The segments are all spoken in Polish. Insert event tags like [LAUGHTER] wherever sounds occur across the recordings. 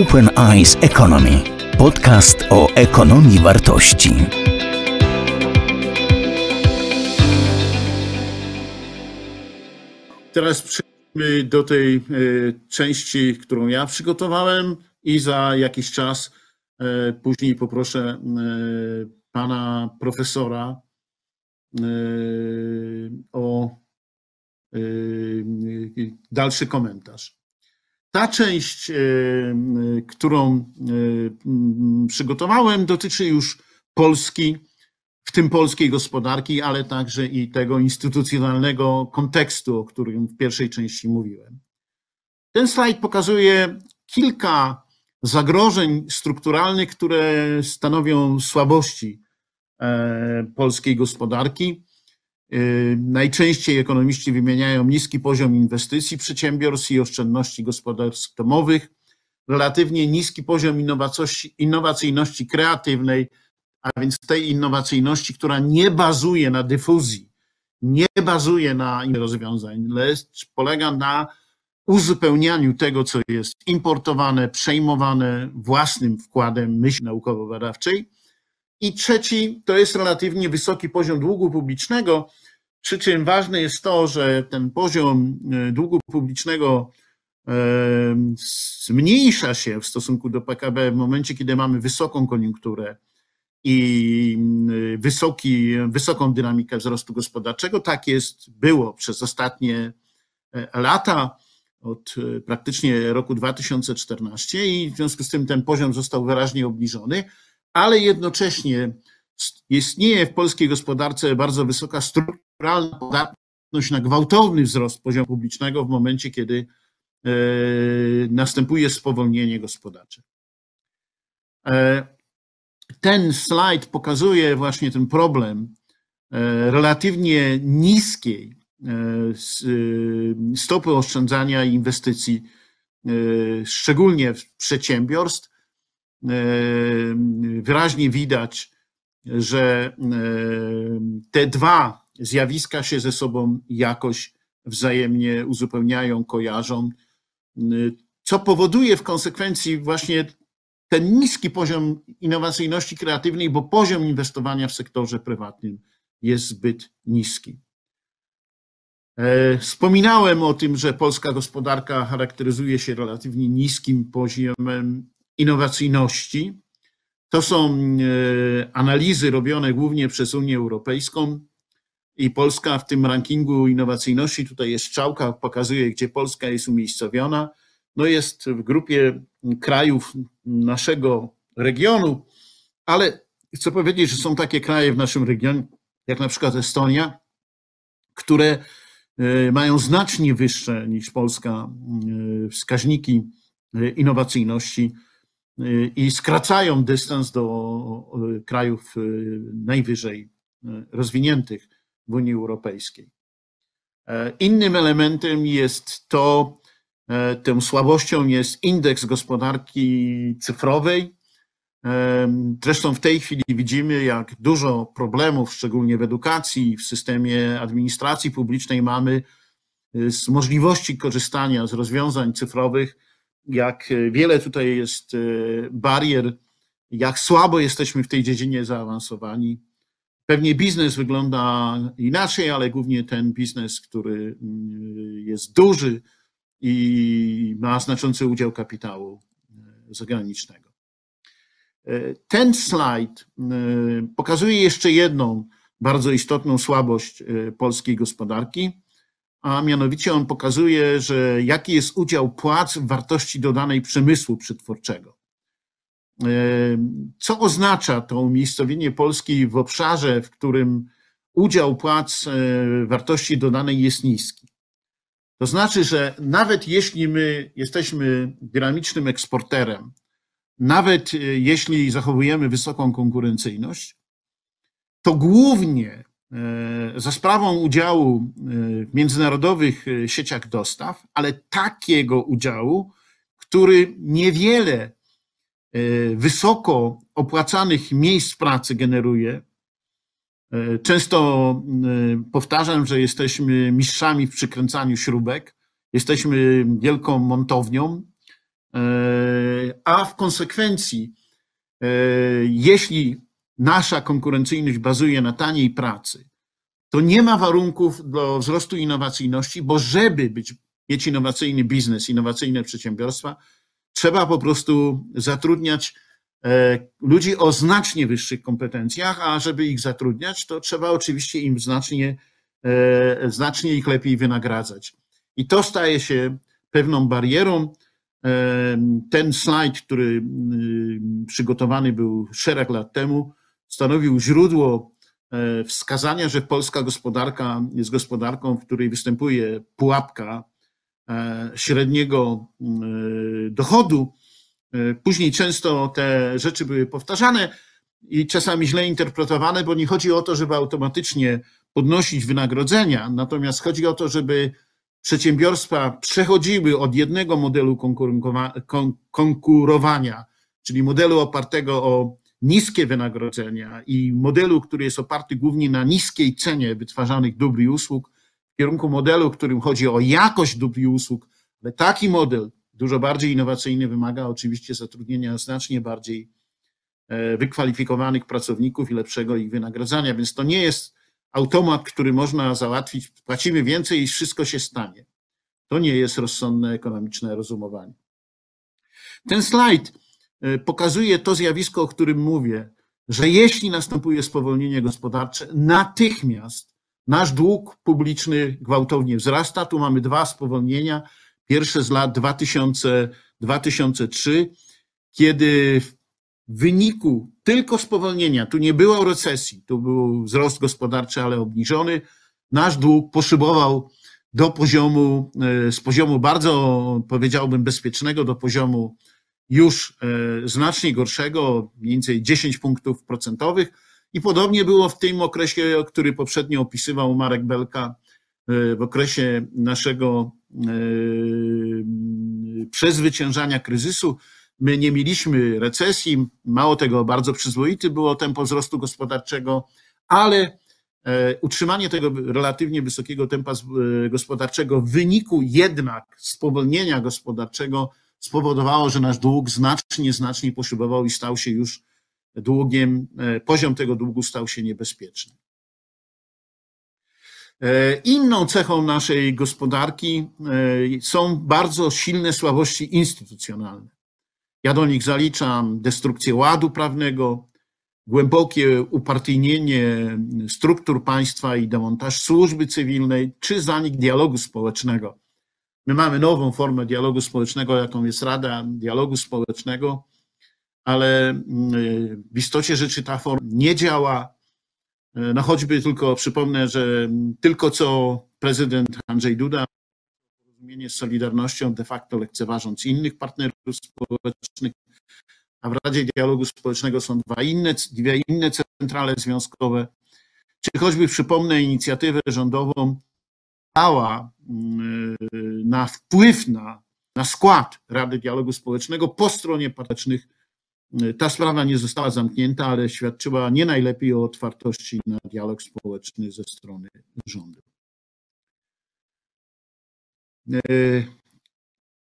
Open Eyes Economy. Podcast o ekonomii wartości. Teraz przejdźmy do tej e, części, którą ja przygotowałem i za jakiś czas e, później poproszę e, pana profesora o dalszy komentarz. Ta część, którą przygotowałem, dotyczy już Polski w tym polskiej gospodarki, ale także i tego instytucjonalnego kontekstu, o którym w pierwszej części mówiłem. Ten slajd pokazuje kilka zagrożeń strukturalnych, które stanowią słabości e, polskiej gospodarki. E, najczęściej ekonomiści wymieniają niski poziom inwestycji przedsiębiorstw i oszczędności gospodarstw domowych, relatywnie niski poziom innowacyjności kreatywnej, a więc tej innowacyjności, która nie bazuje na dyfuzji, nie bazuje na rozwiązań, lecz polega na uzupełnianiu tego, co jest importowane, przejmowane własnym wkładem myśli naukowo-badawczej. I trzeci to jest relatywnie wysoki poziom długu publicznego, przy czym ważne jest to, że ten poziom e, długu publicznego e, zmniejsza się w stosunku do PKB w momencie, kiedy mamy wysoką koniunkturę i mm, wysoki, wysoką dynamikę wzrostu gospodarczego. Tak jest, było przez ostatnie e, lata, od praktycznie roku 2014 i w związku z tym ten poziom został wyraźnie obniżony, ale jednocześnie istnieje w polskiej gospodarce bardzo wysoka strukturalna podatność na gwałtowny wzrost poziomu publicznego w momencie, kiedy e, następuje spowolnienie gospodarcze ten slajd pokazuje właśnie ten problem e, relatywnie niskiej e, e, stopy oszczędzania i inwestycji, szczególnie w przedsiębiorstw. Wyraźnie widać, że te dwa zjawiska się ze sobą jakoś wzajemnie uzupełniają, kojarzą, co powoduje w konsekwencji właśnie ten niski poziom innowacyjności kreatywnej, bo poziom inwestowania w sektorze prywatnym jest zbyt niski. E, wspominałem o tym, że polska gospodarka charakteryzuje się relatywnie niskim poziomem innowacyjności. To są e, analizy robione głównie przez Unię Europejską i Polska w tym rankingu innowacyjności, tutaj jest strzałka, pokazuje, gdzie Polska jest umiejscowiona. No jest w grupie krajów naszego regionu, ale chcę powiedzieć, że są takie kraje w naszym regionie, jak na przykład Estonia, które e, mają znacznie wyższe niż Polska e, wskaźniki innowacyjności i skracają dystans do krajów najwyżej rozwiniętych w Unii Europejskiej. Innym elementem jest to, E, tą słabością jest indeks gospodarki cyfrowej. E, zresztą w tej chwili widzimy, jak dużo problemów, szczególnie w edukacji, w systemie administracji publicznej mamy e, z możliwości korzystania z rozwiązań cyfrowych, jak wiele tutaj jest barier, jak słabo jesteśmy w tej dziedzinie zaawansowani. Pewnie biznes wygląda inaczej, ale głównie ten biznes, który mm, jest duży, i ma znaczący udział kapitału e, zagranicznego. E, ten slajd e, pokazuje jeszcze jedną bardzo istotną słabość polskiej gospodarki, a mianowicie on pokazuje, że jaki jest udział płac w wartości dodanej przemysłu przetwórczego. Co oznacza to umiejscowienie Polski w obszarze, w którym udział płac w wartości dodanej jest niski? To znaczy, że nawet jeśli my jesteśmy dynamicznym eksporterem, nawet e, jeśli zachowujemy wysoką konkurencyjność, to głównie e, za sprawą udziału e, w międzynarodowych sieciach dostaw, ale takiego udziału, który niewiele wysoko opłacanych miejsc pracy generuje, E, często e, powtarzam, że jesteśmy mistrzami w przykręcaniu śrubek, jesteśmy wielką montownią a w konsekwencji, jeśli nasza konkurencyjność bazuje na taniej pracy, to nie ma warunków do wzrostu innowacyjności, bo żeby być, mieć innowacyjny biznes, innowacyjne przedsiębiorstwa, trzeba po prostu zatrudniać e, ludzi o znacznie wyższych kompetencjach, a żeby ich zatrudniać, to trzeba oczywiście im znacznie, e, znacznie ich lepiej wynagradzać. I to staje się pewną barierą. E, ten slajd, który przygotowany był szereg lat temu, stanowił źródło wskazania, że polska gospodarka jest gospodarką, w której występuje pułapka E, średniego e, dochodu. E, później często te rzeczy były powtarzane i czasami źle interpretowane, bo nie chodzi o to, żeby automatycznie podnosić wynagrodzenia, natomiast chodzi o to, żeby przedsiębiorstwa przechodziły od jednego modelu konkurowania, czyli modelu opartego o niskie wynagrodzenia i modelu, który jest oparty głównie na niskiej cenie wytwarzanych dóbr i usług, w kierunku modelu, w którym chodzi o jakość dóbr i usług, ale taki model, dużo bardziej innowacyjny, wymaga oczywiście zatrudnienia znacznie bardziej e, wykwalifikowanych pracowników i lepszego ich wynagradzania. Więc to nie jest automat, który można załatwić, płacimy więcej i wszystko się stanie. To nie jest rozsądne ekonomiczne rozumowanie. Ten slajd pokazuje to zjawisko, o którym mówię, że jeśli następuje spowolnienie gospodarcze, natychmiast Nasz dług publiczny gwałtownie wzrasta. Tu mamy dwa spowolnienia. Pierwsze z lat 2000-2003, kiedy w wyniku tylko spowolnienia, tu nie było recesji, tu był wzrost gospodarczy, ale obniżony, nasz dług poszybował do poziomu, e, z poziomu bardzo, powiedziałbym, bezpiecznego, do poziomu już e, znacznie gorszego, mniej więcej 10 punktów procentowych i podobnie było w tym okresie, który poprzednio opisywał Marek Belka, e, w okresie naszego e, przezwyciężania kryzysu. My nie mieliśmy recesji, mało tego, bardzo przyzwoity było tempo wzrostu gospodarczego, ale utrzymanie tego relatywnie wysokiego tempa gospodarczego w wyniku jednak spowolnienia gospodarczego spowodowało, że nasz dług znacznie, znacznie poszybował i stał się już długiem, e, poziom tego długu stał się niebezpieczny. E, inną cechą naszej gospodarki e, są bardzo silne słabości instytucjonalne. Ja do nich zaliczam destrukcję ładu prawnego, głębokie upartyjnienie struktur państwa i demontaż służby cywilnej, czy zanik dialogu społecznego. My mamy nową formę dialogu społecznego, jaką jest Rada Dialogu Społecznego, ale mm, w istocie rzeczy ta forma nie działa. E, no choćby tylko przypomnę, że tylko co prezydent Andrzej Duda porozumienie z Solidarnością de facto lekceważąc innych partnerów społecznych, a w Radzie Dialogu Społecznego są dwa inne, dwie inne centrale związkowe, czy choćby przypomnę inicjatywę rządową, dała mm, na wpływ na, na skład Rady Dialogu Społecznego po stronie partycznych ta sprawa nie została zamknięta, ale świadczyła nie najlepiej o otwartości na dialog społeczny ze strony rządu. E,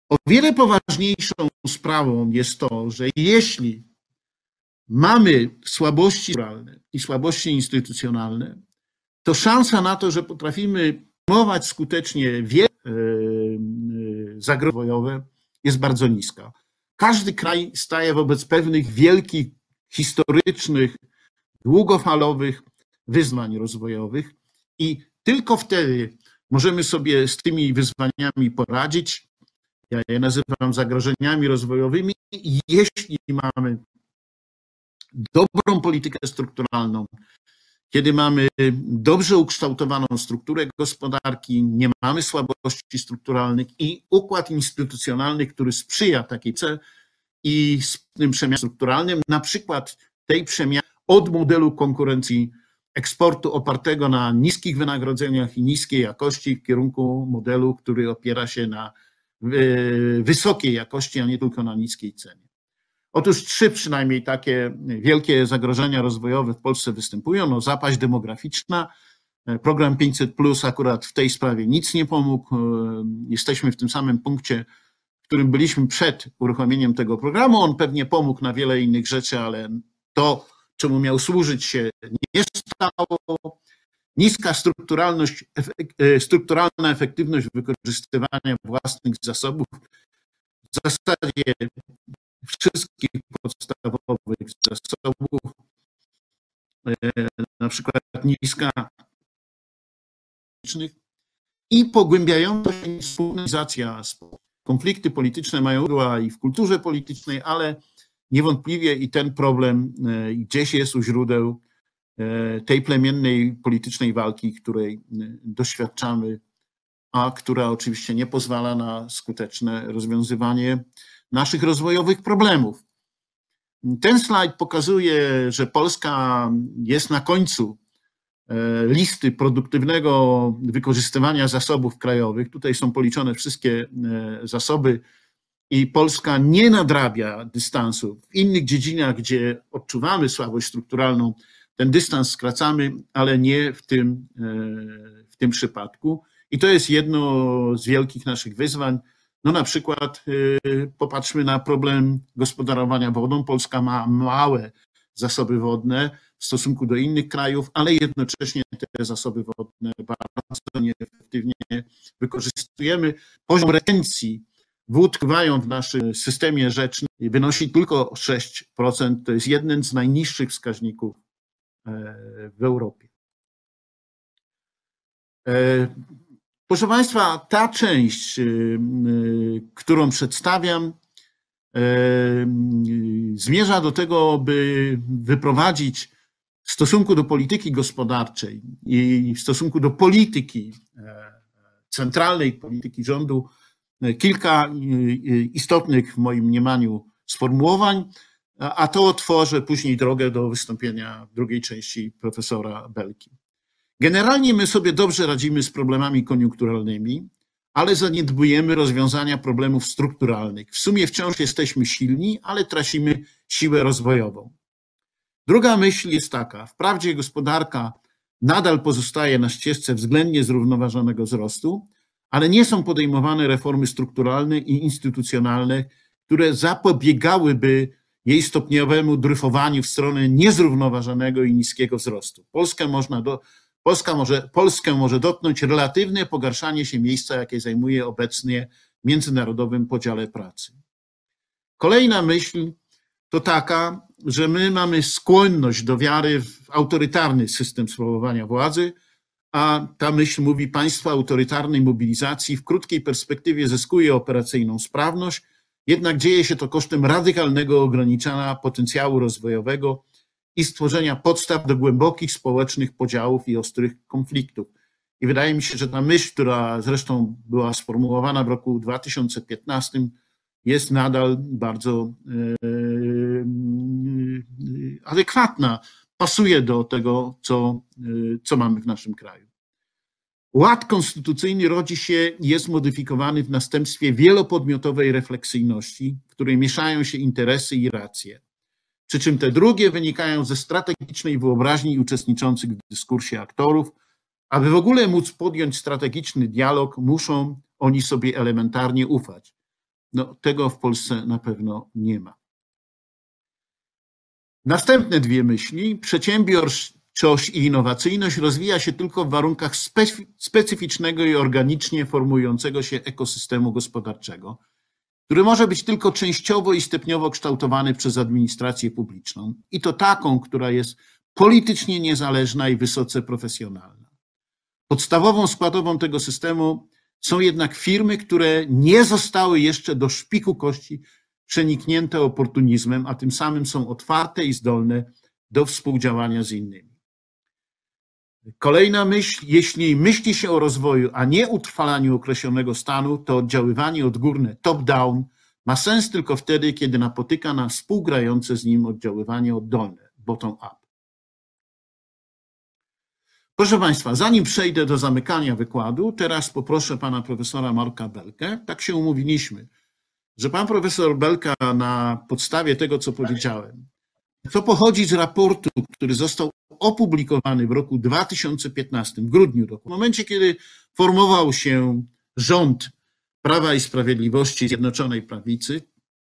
o wiele poważniejszą sprawą jest to, że jeśli mamy słabości moralne i słabości instytucjonalne, to szansa na to, że potrafimy promować skutecznie wiele e, zagrożeń jest bardzo niska. Każdy kraj staje wobec pewnych wielkich, historycznych, długofalowych wyzwań rozwojowych i tylko wtedy możemy sobie z tymi wyzwaniami poradzić. Ja je nazywam zagrożeniami rozwojowymi, jeśli mamy dobrą politykę strukturalną, kiedy mamy dobrze ukształtowaną strukturę gospodarki, nie mamy słabości strukturalnych i układ instytucjonalny, który sprzyja takiej celu i tym przemianom strukturalnym, na przykład tej przemiany od modelu konkurencji eksportu opartego na niskich wynagrodzeniach i niskiej jakości w kierunku modelu, który opiera się na e, wysokiej jakości, a nie tylko na niskiej cenie. Otóż trzy przynajmniej takie wielkie zagrożenia rozwojowe w Polsce występują. No, zapaść demograficzna, program 500 Plus akurat w tej sprawie nic nie pomógł. Jesteśmy w tym samym punkcie, w którym byliśmy przed uruchomieniem tego programu. On pewnie pomógł na wiele innych rzeczy, ale to, czemu miał służyć się, nie stało. Niska strukturalność, e, strukturalna efektywność wykorzystywania własnych zasobów w zasadzie wszystkich podstawowych zasobów, e, na przykład niska i pogłębiająca się współorganizacja. Konflikty polityczne mają była i w kulturze politycznej, ale niewątpliwie i ten problem e, gdzieś jest u źródeł e, tej plemiennej politycznej walki, której doświadczamy, a która oczywiście nie pozwala na skuteczne rozwiązywanie naszych rozwojowych problemów. Ten slajd pokazuje, że Polska jest na końcu e, listy produktywnego wykorzystywania zasobów krajowych. Tutaj są policzone wszystkie e, zasoby i Polska nie nadrabia dystansu. W innych dziedzinach, gdzie odczuwamy słabość strukturalną, ten dystans skracamy, ale nie w tym, e, w tym przypadku. I to jest jedno z wielkich naszych wyzwań. No na przykład y, popatrzmy na problem gospodarowania wodą. Polska ma małe zasoby wodne w stosunku do innych krajów, ale jednocześnie te zasoby wodne bardzo nieefektywnie wykorzystujemy. Poziom retencji wód pływają w naszym systemie rzecznym wynosi tylko 6%. To jest jeden z najniższych wskaźników e, w Europie. Proszę Państwa, ta część, y, y, którą przedstawiam, y, zmierza do tego, by wyprowadzić w stosunku do polityki gospodarczej i w stosunku do polityki e, centralnej, polityki rządu, e, kilka istotnych w moim mniemaniu sformułowań, a to otworzę później drogę do wystąpienia drugiej części profesora Belki. Generalnie my sobie dobrze radzimy z problemami koniunkturalnymi, ale zaniedbujemy rozwiązania problemów strukturalnych. W sumie wciąż jesteśmy silni, ale tracimy siłę rozwojową. Druga myśl jest taka: wprawdzie gospodarka nadal pozostaje na ścieżce względnie zrównoważonego wzrostu, ale nie są podejmowane reformy strukturalne i instytucjonalne, które zapobiegałyby jej stopniowemu dryfowaniu w stronę niezrównoważonego i niskiego wzrostu. Polskę można do, Polska może, Polskę może dotknąć relatywne pogarszanie się miejsca, jakie zajmuje obecnie w międzynarodowym podziale pracy. Kolejna myśl to taka, że my mamy skłonność do wiary w autorytarny system sprawowania władzy, a ta myśl mówi, państwo autorytarnej mobilizacji w krótkiej perspektywie zyskuje operacyjną sprawność, jednak dzieje się to kosztem radykalnego ograniczania potencjału rozwojowego i stworzenia podstaw do głębokich społecznych podziałów i ostrych konfliktów. I wydaje mi się, że ta myśl, która zresztą była sformułowana w roku 2015, jest nadal bardzo e, e, adekwatna, pasuje do tego, co, e, co mamy w naszym kraju. Ład konstytucyjny rodzi się jest modyfikowany w następstwie wielopodmiotowej refleksyjności, w której mieszają się interesy i racje. Przy czym te drugie wynikają ze strategicznej wyobraźni uczestniczących w dyskursie aktorów. Aby w ogóle móc podjąć strategiczny dialog, muszą oni sobie elementarnie ufać. No, tego w Polsce na pewno nie ma. Następne dwie myśli. Przedsiębiorczość i innowacyjność rozwija się tylko w warunkach specyficznego i organicznie formującego się ekosystemu gospodarczego który może być tylko częściowo i stopniowo kształtowany przez administrację publiczną i to taką, która jest politycznie niezależna i wysoce profesjonalna. Podstawową składową tego systemu są jednak firmy, które nie zostały jeszcze do szpiku kości przeniknięte oportunizmem, a tym samym są otwarte i zdolne do współdziałania z innymi. Kolejna myśl, jeśli myśli się o rozwoju, a nie utrwalaniu określonego stanu, to oddziaływanie odgórne top-down ma sens tylko wtedy, kiedy napotyka na współgrające z nim oddziaływanie oddolne bottom-up. Proszę Państwa, zanim przejdę do zamykania wykładu, teraz poproszę pana profesora Marka Belkę. Tak się umówiliśmy, że pan profesor Belka na podstawie tego, co powiedziałem, co pochodzi z raportu, który został opublikowany w roku 2015, w grudniu roku, w momencie, kiedy formował się rząd Prawa i Sprawiedliwości Zjednoczonej Prawicy.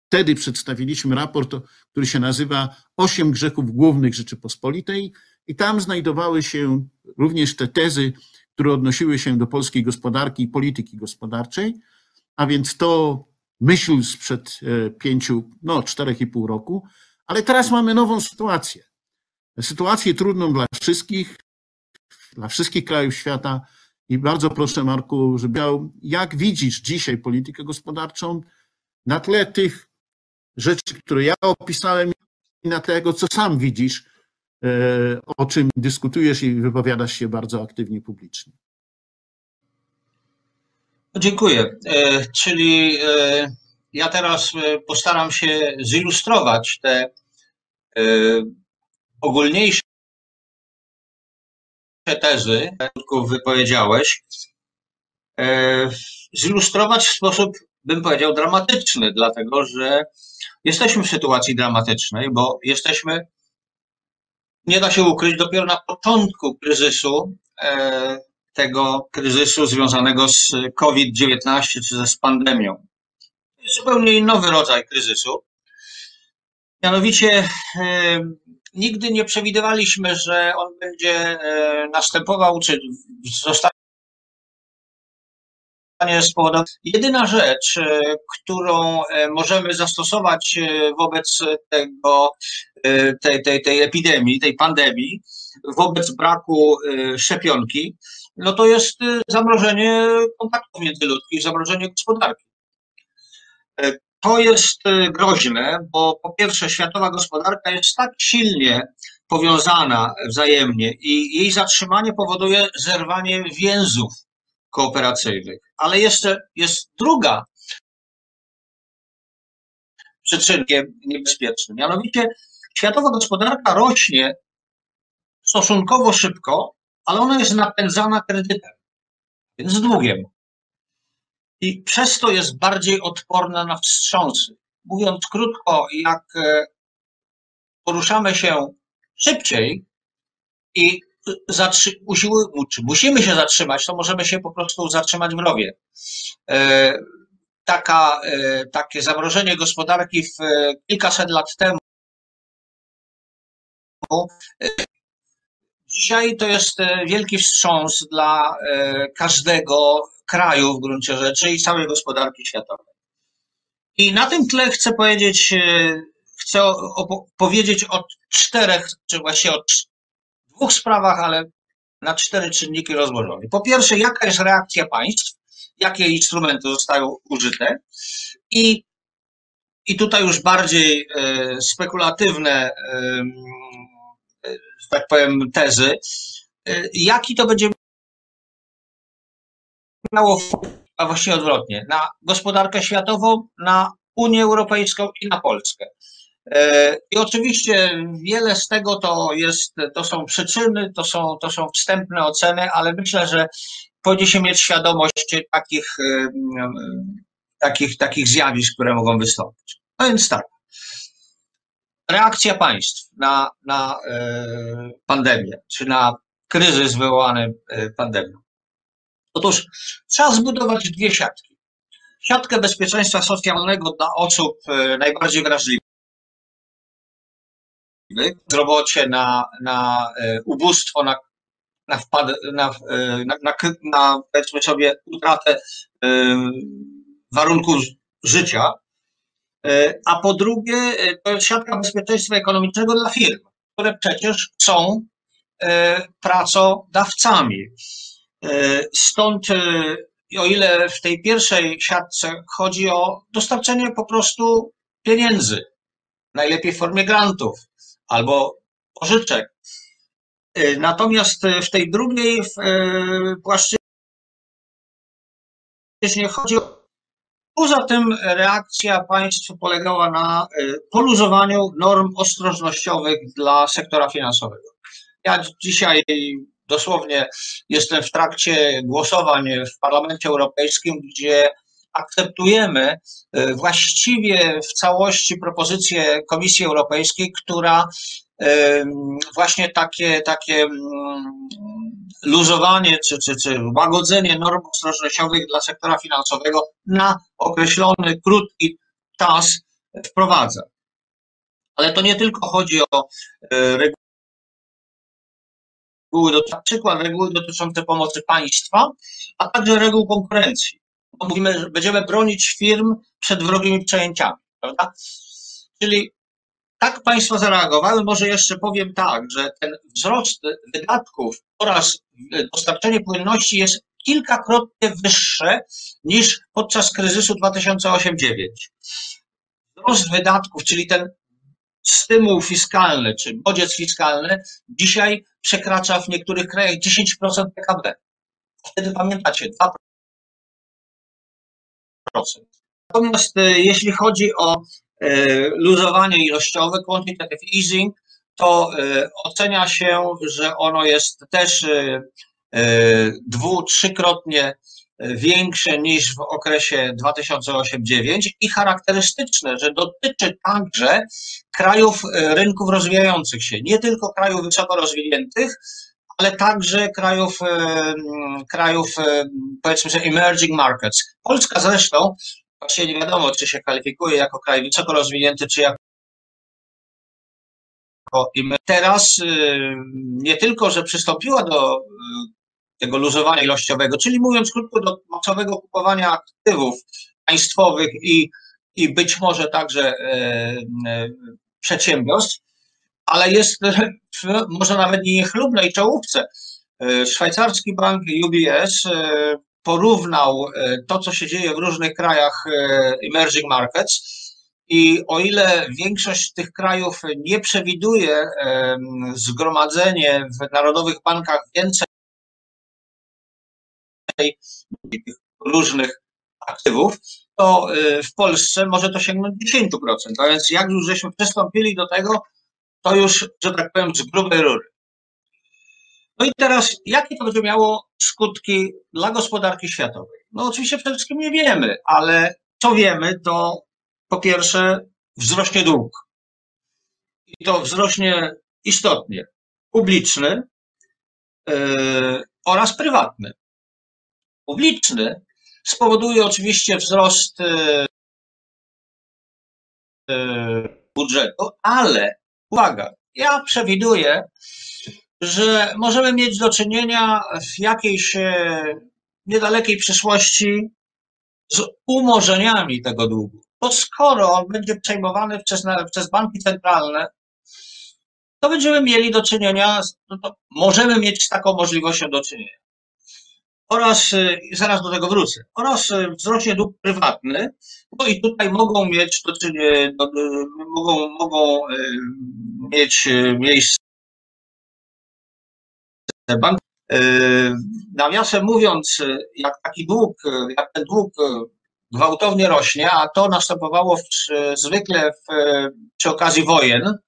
Wtedy przedstawiliśmy raport, który się nazywa Osiem grzechów głównych Rzeczypospolitej i tam znajdowały się również te tezy, które odnosiły się do polskiej gospodarki i polityki gospodarczej, a więc to myśl sprzed e, pięciu, no czterech i pół roku, ale teraz mamy nową sytuację. Sytuację trudną dla wszystkich, dla wszystkich krajów świata i bardzo proszę Marku, żeby jak widzisz dzisiaj politykę gospodarczą na tle tych rzeczy, które ja opisałem i na tego, co sam widzisz, e, o czym dyskutujesz i wypowiadasz się bardzo aktywnie publicznie. Dziękuję. E, czyli e, ja teraz postaram się zilustrować te ogólniejsze tezy, które wypowiedziałeś, zilustrować w sposób, bym powiedział, dramatyczny, dlatego że Jesteśmy w sytuacji dramatycznej, bo jesteśmy, nie da się ukryć, dopiero na początku kryzysu, e, tego kryzysu związanego z COVID-19 czy z pandemią. Jest zupełnie nowy rodzaj kryzysu. Mianowicie e, nigdy nie przewidywaliśmy, że on będzie e, następował, czy zostanie spowodować. Jedyna rzecz, e, którą e, możemy zastosować wobec tego, tej, tej, tej epidemii, tej pandemii, wobec braku szczepionki, no to jest zamrożenie kontaktów międzyludzkich, zamrożenie gospodarki. To jest groźne, bo po pierwsze światowa gospodarka jest tak silnie powiązana wzajemnie i jej zatrzymanie powoduje zerwanie więzów kooperacyjnych. Ale jeszcze jest druga przyczynkiem niebezpiecznym. Mianowicie światowa gospodarka rośnie stosunkowo szybko, ale ona jest napędzana kredytem, więc długiem. I przez to jest bardziej odporna na wstrząsy. Mówiąc krótko, jak e, poruszamy się szybciej i zatrzy- musimy się zatrzymać, to możemy się po prostu zatrzymać w rowie. E, taka, e, takie zamrożenie gospodarki w kilkaset lat temu Dzisiaj to jest wielki wstrząs dla każdego kraju w gruncie rzeczy i całej gospodarki światowej. I na tym tle chcę powiedzieć, chcę powiedzieć o czterech, czy właściwie o dwóch sprawach, ale na cztery czynniki rozłożone. Po pierwsze, jaka jest reakcja państw, jakie instrumenty zostają użyte i, i tutaj już bardziej e, spekulatywne, e, e, tak powiem, tezy, e, jaki to będzie miało a właściwie odwrotnie, na gospodarkę światową, na Unię Europejską i na Polskę. E, I oczywiście wiele z tego to jest, to są przyczyny, to są, to są wstępne oceny, ale myślę, że się mieć świadomość takich, e, takich, takich zjawisk, które mogą wystąpić. No więc tak. Reakcja państw na, na e, pandemię, czy na kryzys wywołany pandemią. Otóż trzeba zbudować dwie siatki. Siatkę bezpieczeństwa socjalnego dla osób najbardziej wrażliwych bezrobocie, na, na e, ubóstwo, na, na, wpad, na, e, na, na, na powiedzmy sobie utratę e, warunków życia, a po drugie to jest siatka bezpieczeństwa ekonomicznego dla firm, które przecież są pracodawcami. Stąd o ile w tej pierwszej siatce chodzi o dostarczenie po prostu pieniędzy, najlepiej w formie grantów, albo pożyczek. Y, natomiast w tej drugiej płaszczyźnie chodzi o. Poza tym reakcja państw polegała na poluzowaniu norm ostrożnościowych dla sektora finansowego. Ja dzisiaj dosłownie jestem w trakcie głosowań w Parlamencie Europejskim, gdzie akceptujemy e, właściwie w całości propozycję Komisji Europejskiej, która właśnie takie, takie mm, luzowanie czy, czy, czy łagodzenie norm ostrożnościowych dla sektora finansowego na określony, krótki czas wprowadza. Ale to nie tylko chodzi o e, reguły, na przykład reguły dotyczące pomocy państwa, a także reguł konkurencji. Bo mówimy, że będziemy bronić firm przed wrogimi przejęciami, prawda? Czyli tak państwo zareagowały. Może jeszcze powiem tak, że ten wzrost wydatków oraz dostarczenie płynności jest kilkakrotnie wyższe niż podczas kryzysu 2008-2009. Wzrost wydatków, czyli ten stymul fiskalny, czy bodziec fiskalny, dzisiaj przekracza w niektórych krajach 10% PKB. Wtedy pamiętacie, 2%. Natomiast e, jeśli chodzi o e, luzowanie ilościowe, quantitative easing, to e, ocenia się, że ono jest też dwu, trzykrotnie większe niż w okresie 2008-2009 i charakterystyczne, że dotyczy także krajów rynków rozwijających się, nie tylko krajów wysoko rozwiniętych, ale także krajów, krajów powiedzmy, że emerging markets. Polska zresztą Właśnie nie wiadomo, czy się kwalifikuje jako kraj wysoko rozwinięty, czy jako teraz nie tylko, że przystąpiła do tego luzowania ilościowego, czyli mówiąc krótko, do masowego kupowania aktywów państwowych i, i być może także e, e, przedsiębiorstw, ale jest [LAUGHS] może nawet nie niechlubnej czołówce. E, szwajcarski bank UBS porównał to, co się dzieje w różnych krajach emerging markets, i o ile większość tych krajów nie przewiduje zgromadzenie w narodowych bankach więcej różnych aktywów, to e, w Polsce może to sięgnąć 10%. A więc jak już żeśmy przystąpili do tego, to już, że tak powiem, z grubej rury. No i teraz, jakie to będzie miało skutki dla gospodarki światowej? No oczywiście przede wszystkim nie wiemy, ale co wiemy, to po pierwsze wzrośnie dług. I to wzrośnie istotnie publiczny yy, oraz prywatny. Publiczny spowoduje oczywiście wzrost yy, budżetu, ale uwaga, ja przewiduję, że możemy mieć do czynienia w jakiejś e, niedalekiej przyszłości z umorzeniami tego długu. Bo skoro on będzie przejmowany przez, przez banki centralne, to będziemy mieli do czynienia, no możemy mieć z taką możliwością do czynienia. Oraz, e, zaraz do tego wrócę, oraz e, wzrośnie dług prywatny, bo i tutaj mogą mieć do czynienia, mogą, mogą mieć miejsce bank. Nawiasem mówiąc, jak taki dług, jak ten dług gwałtownie rośnie, a to następowało w, zwykle w, przy okazji wojen,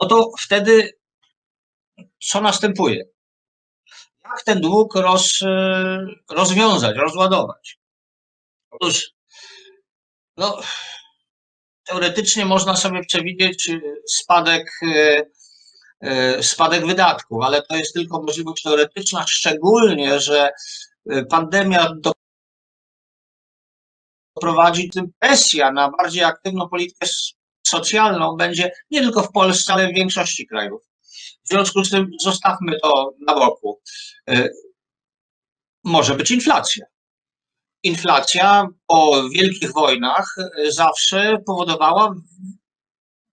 no to wtedy co następuje? Jak ten dług roz, rozwiązać, rozładować? Otóż, no, teoretycznie można sobie przewidzieć spadek E, spadek wydatków, ale to jest tylko możliwość teoretyczna, szczególnie, że e, pandemia doprowadzi tym presja na bardziej aktywną politykę socjalną będzie nie tylko w Polsce, ale w większości krajów. W związku z tym zostawmy to na boku. E, może być inflacja. Inflacja po wielkich wojnach zawsze powodowała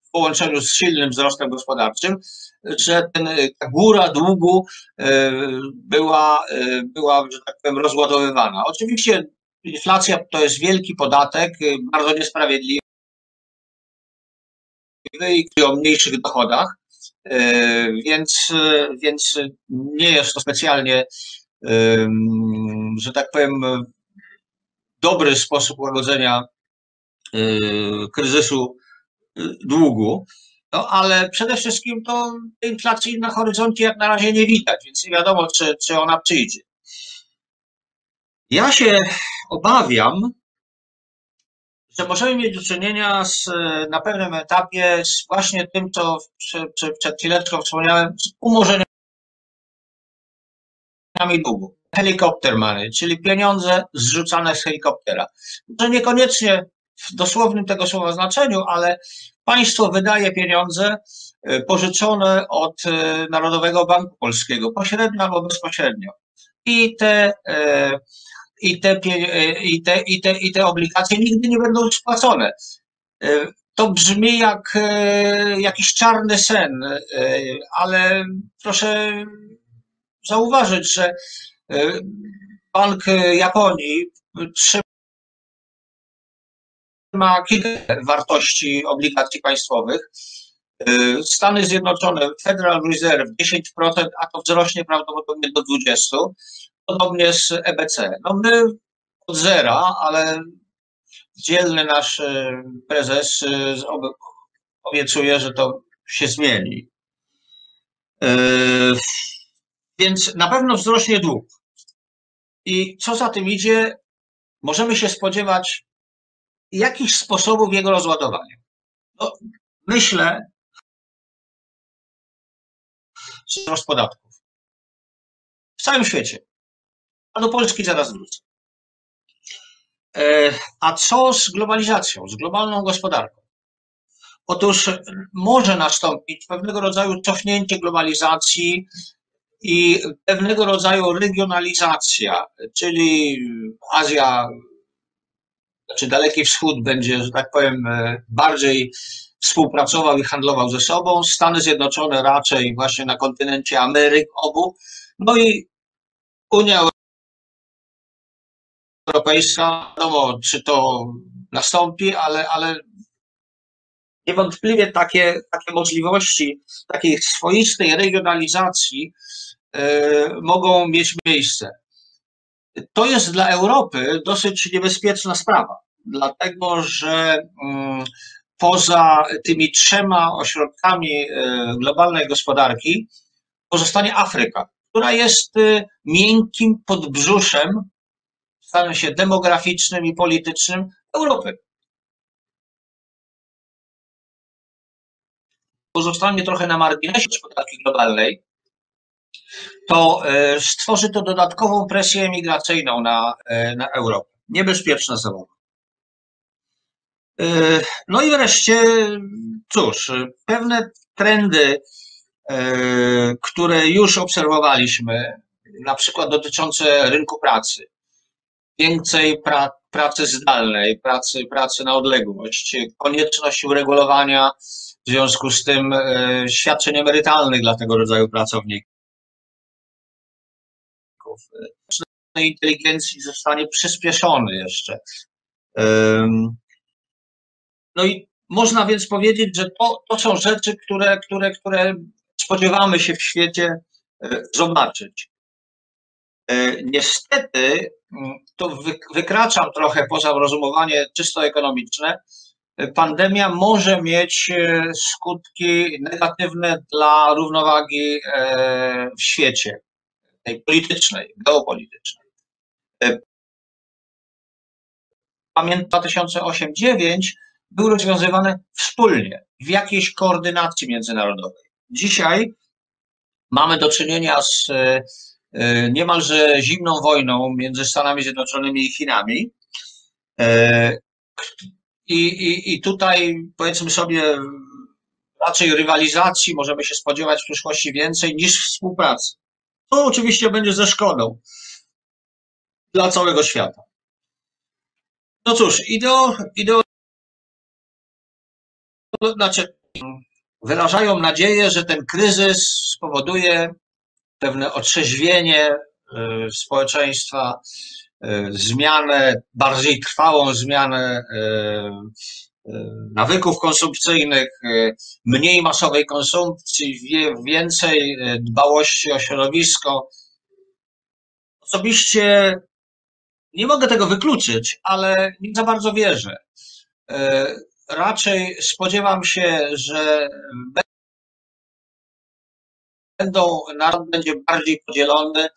w połączeniu z silnym wzrostem gospodarczym że ten, ta góra długu e, była, e, była, że tak powiem, rozładowywana. Oczywiście inflacja to jest wielki podatek, e, bardzo niesprawiedliwy i o mniejszych dochodach, więc, więc nie jest to specjalnie, że tak powiem, dobry sposób łagodzenia kryzysu długu. No ale przede wszystkim to inflacji na horyzoncie jak na razie nie widać, więc nie wiadomo, czy, czy ona przyjdzie. Ja się obawiam, że możemy mieć do czynienia z, na pewnym etapie z właśnie tym, co przed chwileczką wspomniałem, z umorzeniami długu. Helikopter money, czyli pieniądze zrzucane z helikoptera. To niekoniecznie w dosłownym tego słowa znaczeniu, ale państwo wydaje pieniądze e, pożyczone od e, Narodowego Banku Polskiego, pośrednio albo bezpośrednio. I te, e, i te, i te, i te, i te obligacje nigdy nie będą spłacone. To brzmi jak jakiś czarny sen, ale proszę zauważyć, że Bank Japonii trzyma ma kilka wartości obligacji państwowych. Stany Zjednoczone, Federal Reserve 10%, a to wzrośnie prawdopodobnie do 20%. Podobnie z EBC. No my od zera, ale dzielny nasz y, prezes y, obiecuje, że to się zmieni. Więc na pewno wzrośnie dług. I co za tym idzie, możemy się spodziewać jakichś sposobów jego rozładowania. No, myślę, wzrost podatków. W całym świecie. A do Polski zaraz wrócę. E, a co z globalizacją, z globalną gospodarką? Otóż może nastąpić pewnego rodzaju cofnięcie globalizacji i pewnego rodzaju regionalizacja, czyli Azja znaczy Daleki Wschód będzie, że tak powiem, e, bardziej współpracował i handlował ze sobą, Stany Zjednoczone raczej właśnie na kontynencie Ameryk obu, no i Unia Europejska, wiadomo, czy to nastąpi, ale, ale niewątpliwie takie, takie możliwości takiej swoistej regionalizacji y, mogą mieć miejsce. To jest dla Europy dosyć niebezpieczna sprawa, dlatego że mm, poza tymi trzema ośrodkami e, globalnej gospodarki pozostanie Afryka, która jest e, miękkim podbrzuszem, stanem się demograficznym i politycznym Europy. Pozostanie trochę na marginesie gospodarki globalnej, to e, stworzy to dodatkową presję emigracyjną na, e, na Europę. Niebezpieczna zabawa. E, no i wreszcie, cóż, pewne trendy, które już obserwowaliśmy, na przykład dotyczące rynku pracy, więcej pra, pracy zdalnej, pracy, pracy na odległość, konieczność uregulowania w związku z tym świadczeń emerytalnych dla tego rodzaju pracowników inteligencji zostanie przyspieszony jeszcze. No i można więc powiedzieć, że to, to są rzeczy, które, które, które spodziewamy się w świecie e, zobaczyć. E, niestety, mm, to wykraczam trochę poza rozumowanie czysto ekonomiczne. Pandemia może mieć e, skutki negatywne dla równowagi w świecie tej politycznej, geopolitycznej. E, pamiętam 2008-2009 były rozwiązywane wspólnie, w jakiejś koordynacji międzynarodowej. Dzisiaj mamy do czynienia z e, e, niemalże zimną wojną między Stanami Zjednoczonymi i Chinami. I, i, I tutaj powiedzmy sobie, raczej rywalizacji możemy się spodziewać w przyszłości więcej niż współpracy. To oczywiście będzie ze szkodą dla całego świata. No cóż, ideo, ideo znaczy, wyrażają nadzieję, że ten kryzys spowoduje pewne otrzeźwienie y, społeczeństwa, y, zmianę, bardziej trwałą zmianę y, nawyków konsumpcyjnych, e, mniej masowej konsumpcji, więcej e, dbałości o środowisko. Osobiście nie mogę tego wykluczyć, ale nie za bardzo wierzę. E, raczej spodziewam się, że będą, naród będzie bardziej podzielony,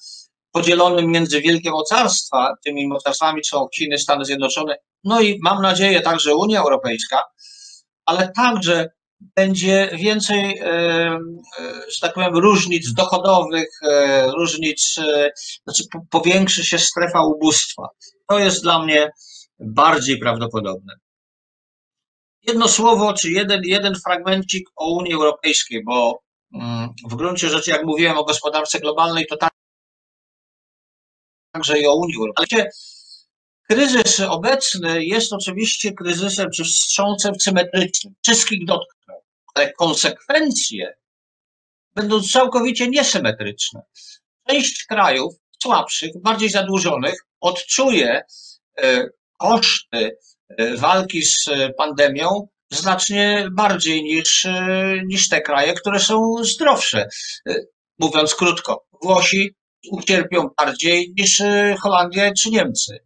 podzielonym między wielkie mocarstwa, tymi mocarstwami są Chiny, Stany Zjednoczone, no i mam nadzieję także Unia Europejska, ale także będzie więcej, e, e, że tak powiem, różnic dochodowych, e, różnic, znaczy powiększy się strefa ubóstwa. To jest dla mnie bardziej prawdopodobne. Jedno słowo, czy jeden, jeden fragmencik o Unii Europejskiej, bo w gruncie rzeczy, jak mówiłem o gospodarce globalnej, to tak także i o Unii Europejskiej. Kryzys obecny jest oczywiście kryzysem czy wstrząsem symetrycznym. Wszystkich dotknął, ale konsekwencje będą całkowicie niesymetryczne. Część krajów słabszych, bardziej zadłużonych odczuje e, koszty e, walki z pandemią znacznie bardziej niż, e, niż te kraje, które są zdrowsze. Mówiąc krótko, Włosi ucierpią bardziej niż Holandia czy Niemcy.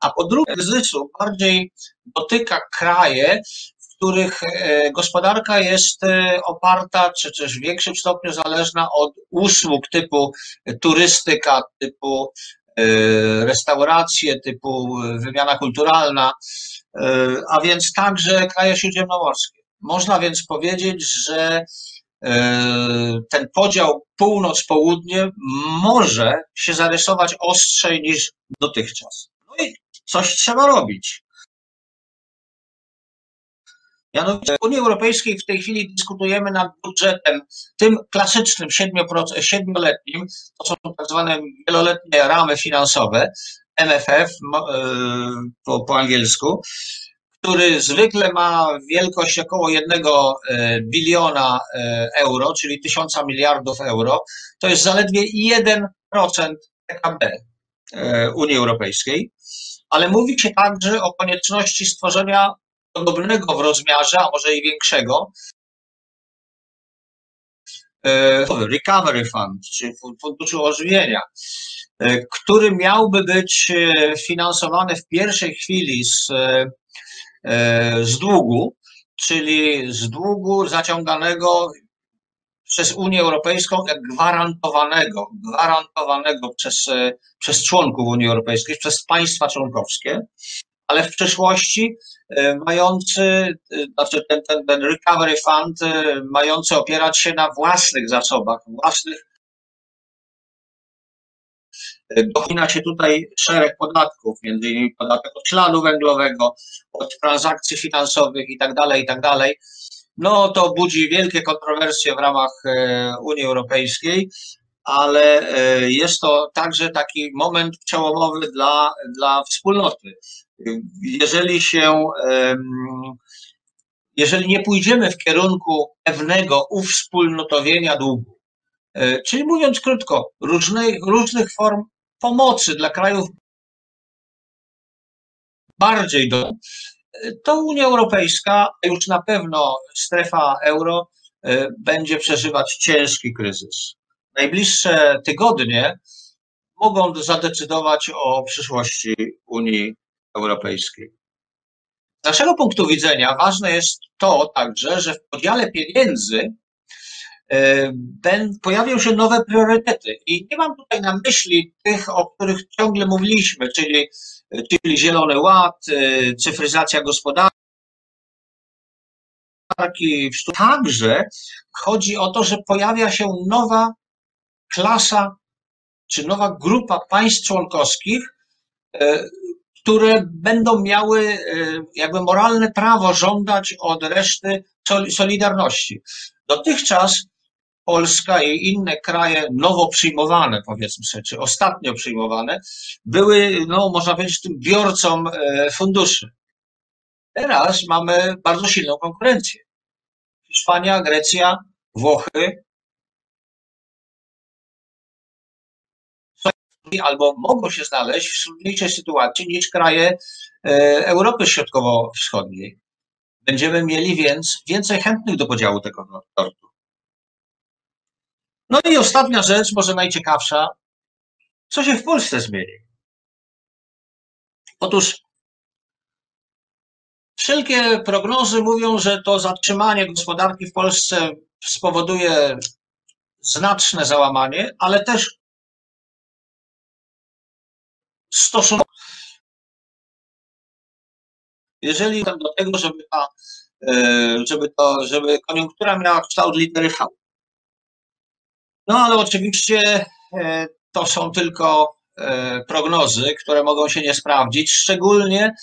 A po drugie, kryzysu bardziej dotyka kraje, w których e, gospodarka jest e, oparta, czy też w większym stopniu zależna od usług typu turystyka, typu e, restauracje, typu wymiana kulturalna, a więc także kraje śródziemnomorskie. Można więc powiedzieć, że ten podział północ-południe może się zarysować ostrzej niż dotychczas. No i coś trzeba robić. Mianowicie w Unii Europejskiej w tej chwili dyskutujemy nad budżetem, tym klasycznym siedmioletnim, to są tak zwane wieloletnie ramy finansowe, MFF e, po, po angielsku, który zwykle ma wielkość około jednego e, biliona e, euro, czyli tysiąca miliardów euro. To jest zaledwie 1% PKB Unii Europejskiej, ale mówi się także o konieczności stworzenia podobnego w rozmiarze, a może i większego, e, Recovery Fund, czy Funduszu Ożywienia, e, który miałby być e, finansowany w pierwszej chwili z, z długu, czyli z długu zaciąganego przez Unię Europejską, gwarantowanego, gwarantowanego przez, przez członków Unii Europejskiej, przez państwa członkowskie, ale w przyszłości e, mający, e, znaczy ten, ten, ten recovery fund e, mający opierać się na własnych zasobach, własnych Dochina się tutaj szereg podatków, między innymi podatek od śladu węglowego, od transakcji finansowych i tak dalej, i tak. No to budzi wielkie kontrowersje w ramach Unii Europejskiej, ale jest to także taki moment przełomowy dla, dla wspólnoty jeżeli się, jeżeli nie pójdziemy w kierunku pewnego uwspólnotowienia długu, e, czyli mówiąc krótko, różnych, różnych form pomocy dla krajów bardziej do, to Unia Europejska, już na pewno strefa euro e, będzie przeżywać ciężki kryzys. Najbliższe tygodnie mogą zadecydować o przyszłości Unii Europejskiej. Z naszego punktu widzenia ważne jest to także, że w podziale pieniędzy e, pojawią się nowe priorytety. I nie mam tutaj na myśli tych, o których ciągle mówiliśmy, czyli, czyli Zielony Ład, e, cyfryzacja gospodarki. Także chodzi o to, że pojawia się nowa klasa czy nowa grupa państw członkowskich, e, które będą miały e, jakby moralne prawo żądać od reszty solidarności. Dotychczas Polska i inne kraje nowo przyjmowane, powiedzmy sobie, czy ostatnio przyjmowane, były, no, można powiedzieć, tym biorcą e, funduszy. Teraz mamy bardzo silną konkurencję. Hiszpania, Grecja, Włochy albo mogą się znaleźć w trudniejszej sytuacji niż kraje e, Europy Środkowo-Wschodniej. Będziemy mieli więc więcej chętnych do podziału tego tortu. No i ostatnia rzecz, może najciekawsza. Co się w Polsce zmieni? Otóż wszelkie prognozy mówią, że to zatrzymanie gospodarki w Polsce spowoduje znaczne załamanie, ale też stosunkowo. Jeżeli do tego, żeby, ta, e, żeby, to, żeby koniunktura miała kształt litery V. No ale oczywiście e, to są tylko e, prognozy, które mogą się nie sprawdzić, szczególnie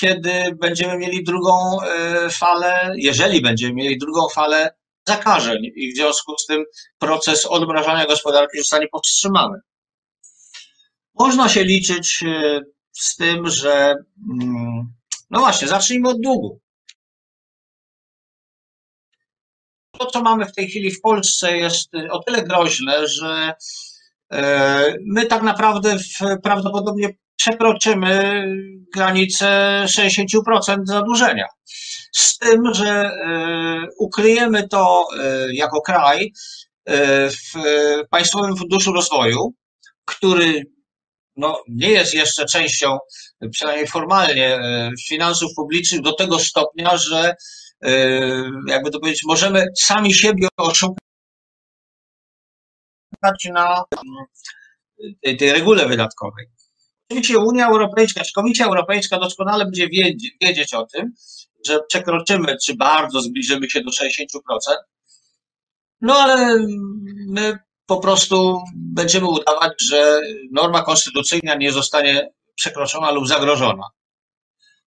kiedy będziemy mieli drugą falę, jeżeli będziemy mieli drugą falę zakażeń i w związku z tym proces odmrażania gospodarki zostanie powstrzymany. Można się liczyć e, z tym, że mm, no właśnie, zacznijmy od długu. To, co mamy w tej chwili w Polsce, jest o tyle groźne, że e, my tak naprawdę prawdopodobnie przekroczymy granicę 60% zadłużenia. Z tym, że ukryjemy to jako kraj w Państwowym Funduszu Rozwoju, który no, nie jest jeszcze częścią, przynajmniej formalnie, e, finansów publicznych do tego stopnia, że e, jakby to powiedzieć, możemy sami siebie oszukać na tej, tej regule wydatkowej. Oczywiście Unia Europejska, czy Komisja Europejska doskonale będzie wiedzieć, wiedzieć o tym, że przekroczymy, czy bardzo zbliżymy się do 60%, no ale my po prostu będziemy udawać, że norma konstytucyjna nie zostanie przekroczona lub zagrożona.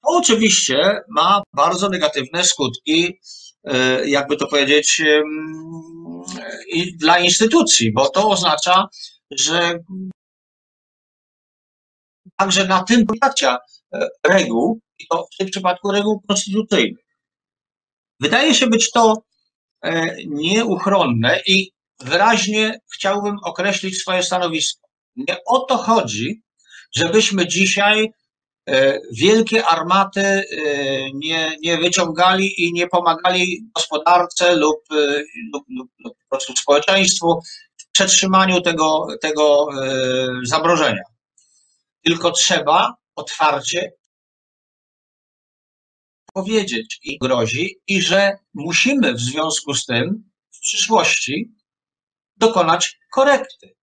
To oczywiście ma bardzo negatywne skutki, e, jakby to powiedzieć, dla instytucji, bo to oznacza, że także na tym pojacia e, reguł, i to w tym przypadku reguł konstytucyjnych. Wydaje się być to e, nieuchronne i wyraźnie chciałbym określić swoje stanowisko. Nie o to chodzi, żebyśmy dzisiaj e, wielkie armaty e, nie, nie wyciągali i nie pomagali gospodarce lub, e, lub, lub, lub po prostu społeczeństwu w przetrzymaniu tego, tego zamrożenia. Tylko trzeba otwarcie powiedzieć i grozi, i że musimy w związku z tym w przyszłości dokonać korekty.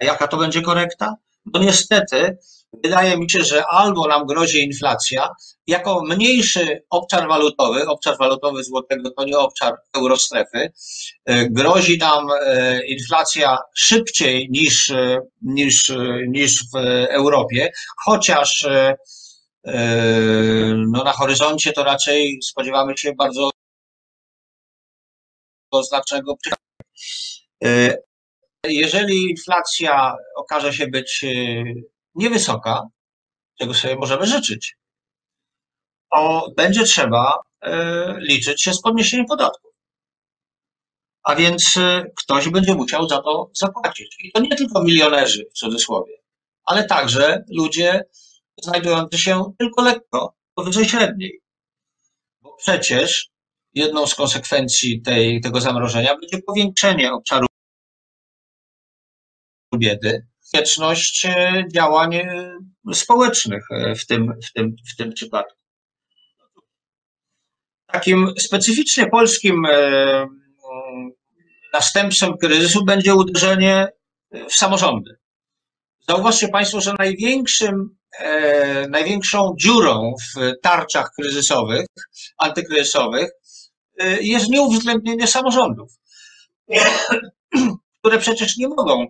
A jaka to będzie korekta? No niestety, wydaje mi się, że albo nam grozi inflacja, jako mniejszy obszar walutowy, obszar walutowy złotego to nie obszar eurostrefy, e, grozi nam e, inflacja szybciej niż, e, niż, niż w Europie, chociaż no na horyzoncie to raczej spodziewamy się bardzo znacznego jeżeli inflacja okaże się być e, niewysoka, czego sobie możemy życzyć, to będzie trzeba e, liczyć się z podniesieniem podatków. A więc ktoś będzie musiał za to zapłacić. I to nie tylko milionerzy w cudzysłowie, ale także ludzie znajdujący się tylko lekko powyżej średniej. Bo przecież jedną z konsekwencji tej, tego zamrożenia będzie powiększenie obszaru biedy, konieczność e, działań e, społecznych e, w tym, w tym, w tym przypadku. Takim specyficznie polskim następstwem kryzysu będzie uderzenie w samorządy. Zauważcie Państwo, że największym, największą dziurą w tarczach kryzysowych, antykryzysowych jest nieuwzględnienie samorządów, [CLEARS THROAT] które przecież nie mogą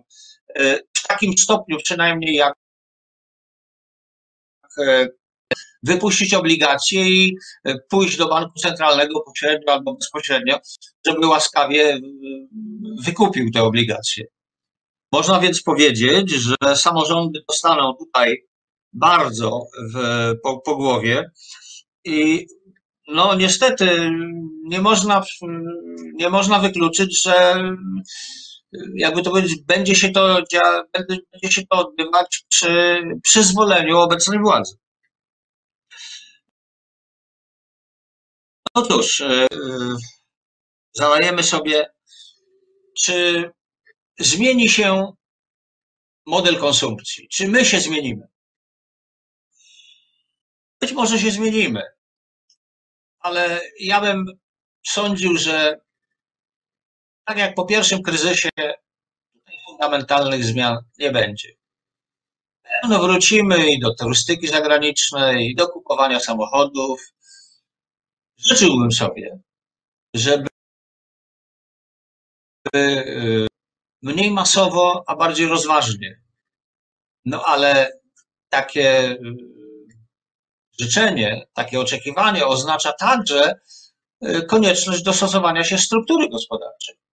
w takim stopniu przynajmniej jak e, wypuścić obligacje i e, pójść do banku centralnego pośrednio albo bezpośrednio, żeby łaskawie wykupił te obligacje. Można więc powiedzieć, że samorządy dostaną tutaj bardzo w, po, po głowie i no niestety nie można, nie można wykluczyć, że jakby to powiedzieć, będzie się to, będzie się to odbywać przy przyzwoleniu obecnej władzy. No e, zadajemy sobie, czy zmieni się model konsumpcji? Czy my się zmienimy? Być może się zmienimy ale ja bym sądził, że tak jak po pierwszym kryzysie, fundamentalnych zmian nie będzie. No wrócimy i do turystyki zagranicznej, i do kupowania samochodów. Życzyłbym sobie, żeby y, mniej masowo, a bardziej rozważnie. No ale takie y, życzenie, takie oczekiwanie oznacza także y, konieczność dostosowania się struktury gospodarczej.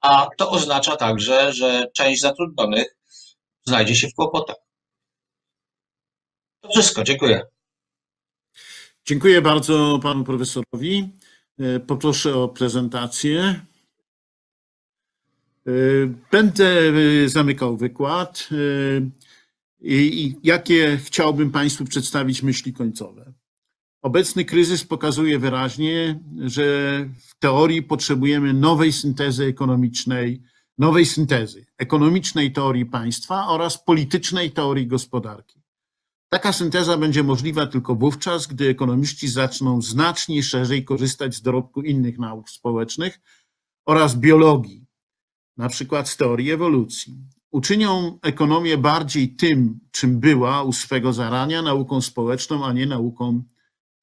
A to oznacza także, że część zatrudnionych znajdzie się w kłopotach. To wszystko, dziękuję. Dziękuję bardzo panu profesorowi. E, Poproszę o prezentację. E, Będę e, zamykał wykład. I jakie chciałbym Państwu przedstawić myśli końcowe? Obecny kryzys pokazuje wyraźnie, że w teorii potrzebujemy nowej syntezy ekonomicznej, nowej syntezy ekonomicznej teorii państwa oraz politycznej teorii gospodarki. Taka synteza będzie możliwa tylko wówczas, gdy ekonomiści zaczną znacznie szerzej korzystać z dorobku innych nauk społecznych oraz biologii, na przykład z teorii ewolucji. Uczynią ekonomię bardziej tym, czym była u swego zarania, nauką społeczną, a nie nauką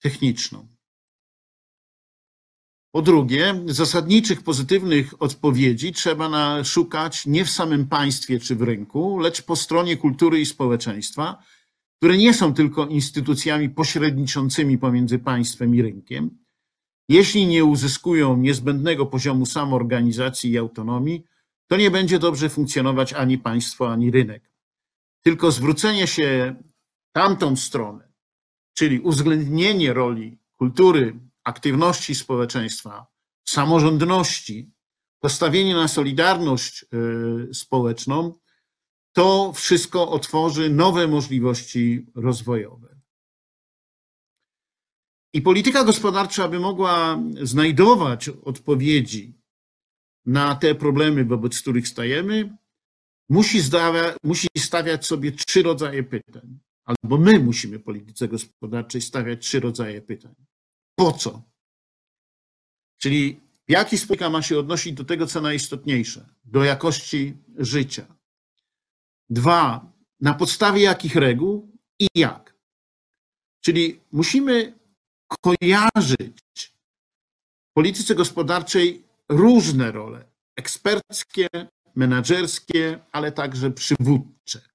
techniczną. Po drugie, zasadniczych pozytywnych odpowiedzi trzeba na, szukać nie w samym państwie czy w rynku, lecz po stronie kultury i społeczeństwa, które nie są tylko instytucjami pośredniczącymi pomiędzy państwem i rynkiem. Jeśli nie uzyskują niezbędnego poziomu samoorganizacji i autonomii, to nie będzie dobrze funkcjonować ani państwo, ani rynek. Tylko zwrócenie się tamtą stronę, czyli uwzględnienie roli kultury, aktywności społeczeństwa, samorządności, postawienie na solidarność y, społeczną, to wszystko otworzy nowe możliwości rozwojowe. I polityka gospodarcza, aby mogła znajdować odpowiedzi na te problemy, wobec których stajemy, musi, stawiać sobie trzy rodzaje pytań. Albo my musimy polityce gospodarczej stawiać trzy rodzaje pytań. Po co? Czyli w jaki sposób ma się odnosić do tego, co najistotniejsze, do jakości życia. Dwa, na podstawie jakich reguł i jak. Czyli musimy kojarzyć w polityce gospodarczej różne role eksperckie, menedżerskie, ale także przywódcze.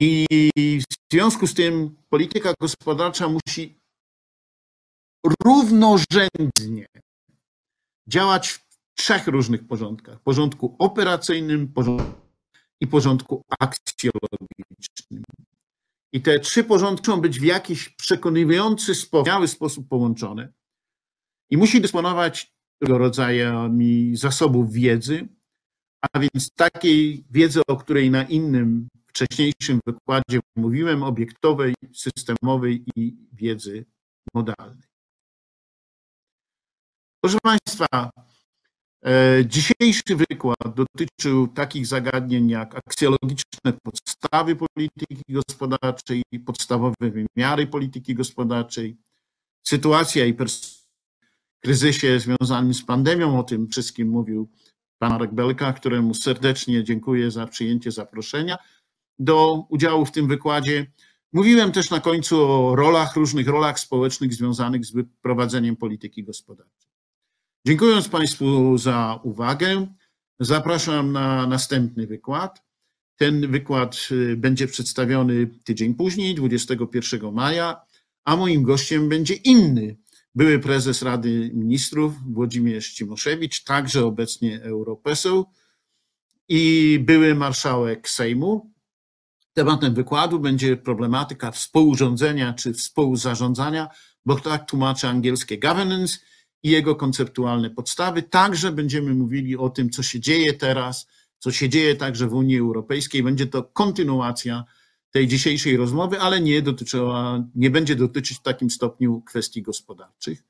I w związku z tym polityka gospodarcza musi równorzędnie działać w trzech różnych porządkach: porządku operacyjnym, porządku i porządku aksjologicznym. I te trzy porządki muszą być w jakiś przekonywujący, wspaniały sposób połączone. I musi dysponować rodzajami zasobów wiedzy, a więc takiej wiedzy, o której na innym wcześniejszym wykładzie mówiłem, obiektowej, systemowej i wiedzy modalnej. Proszę Państwa, e, dzisiejszy wykład dotyczył takich zagadnień jak aksjologiczne podstawy polityki gospodarczej, podstawowe wymiary polityki gospodarczej, sytuacja i perspektywa kryzysie związanym z pandemią. O tym wszystkim mówił pan Marek Belka, któremu serdecznie dziękuję za przyjęcie zaproszenia do udziału w tym wykładzie. Mówiłem też na końcu o rolach, różnych rolach społecznych związanych z prowadzeniem polityki gospodarczej. Dziękując Państwu za uwagę, zapraszam na następny wykład. Ten wykład y, będzie przedstawiony tydzień później, 21 maja, a moim gościem będzie inny były prezes Rady Ministrów Włodzimierz Cimoszewicz, także obecnie europoseł i były marszałek Sejmu. Tematem wykładu będzie problematyka współurządzenia czy współzarządzania, bo tak tłumaczy angielskie governance i jego konceptualne podstawy. Także będziemy mówili o tym, co się dzieje teraz, co się dzieje także w Unii Europejskiej. Będzie to kontynuacja tej dzisiejszej rozmowy, ale nie dotyczyła, nie będzie dotyczyć w takim stopniu kwestii gospodarczych.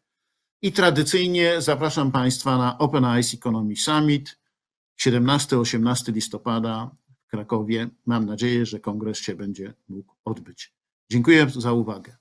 I tradycyjnie zapraszam Państwa na Open Eyes Economy Summit 17-18 listopada Krakowie. Mam nadzieję, że kongres się będzie mógł odbyć. Dziękuję za uwagę.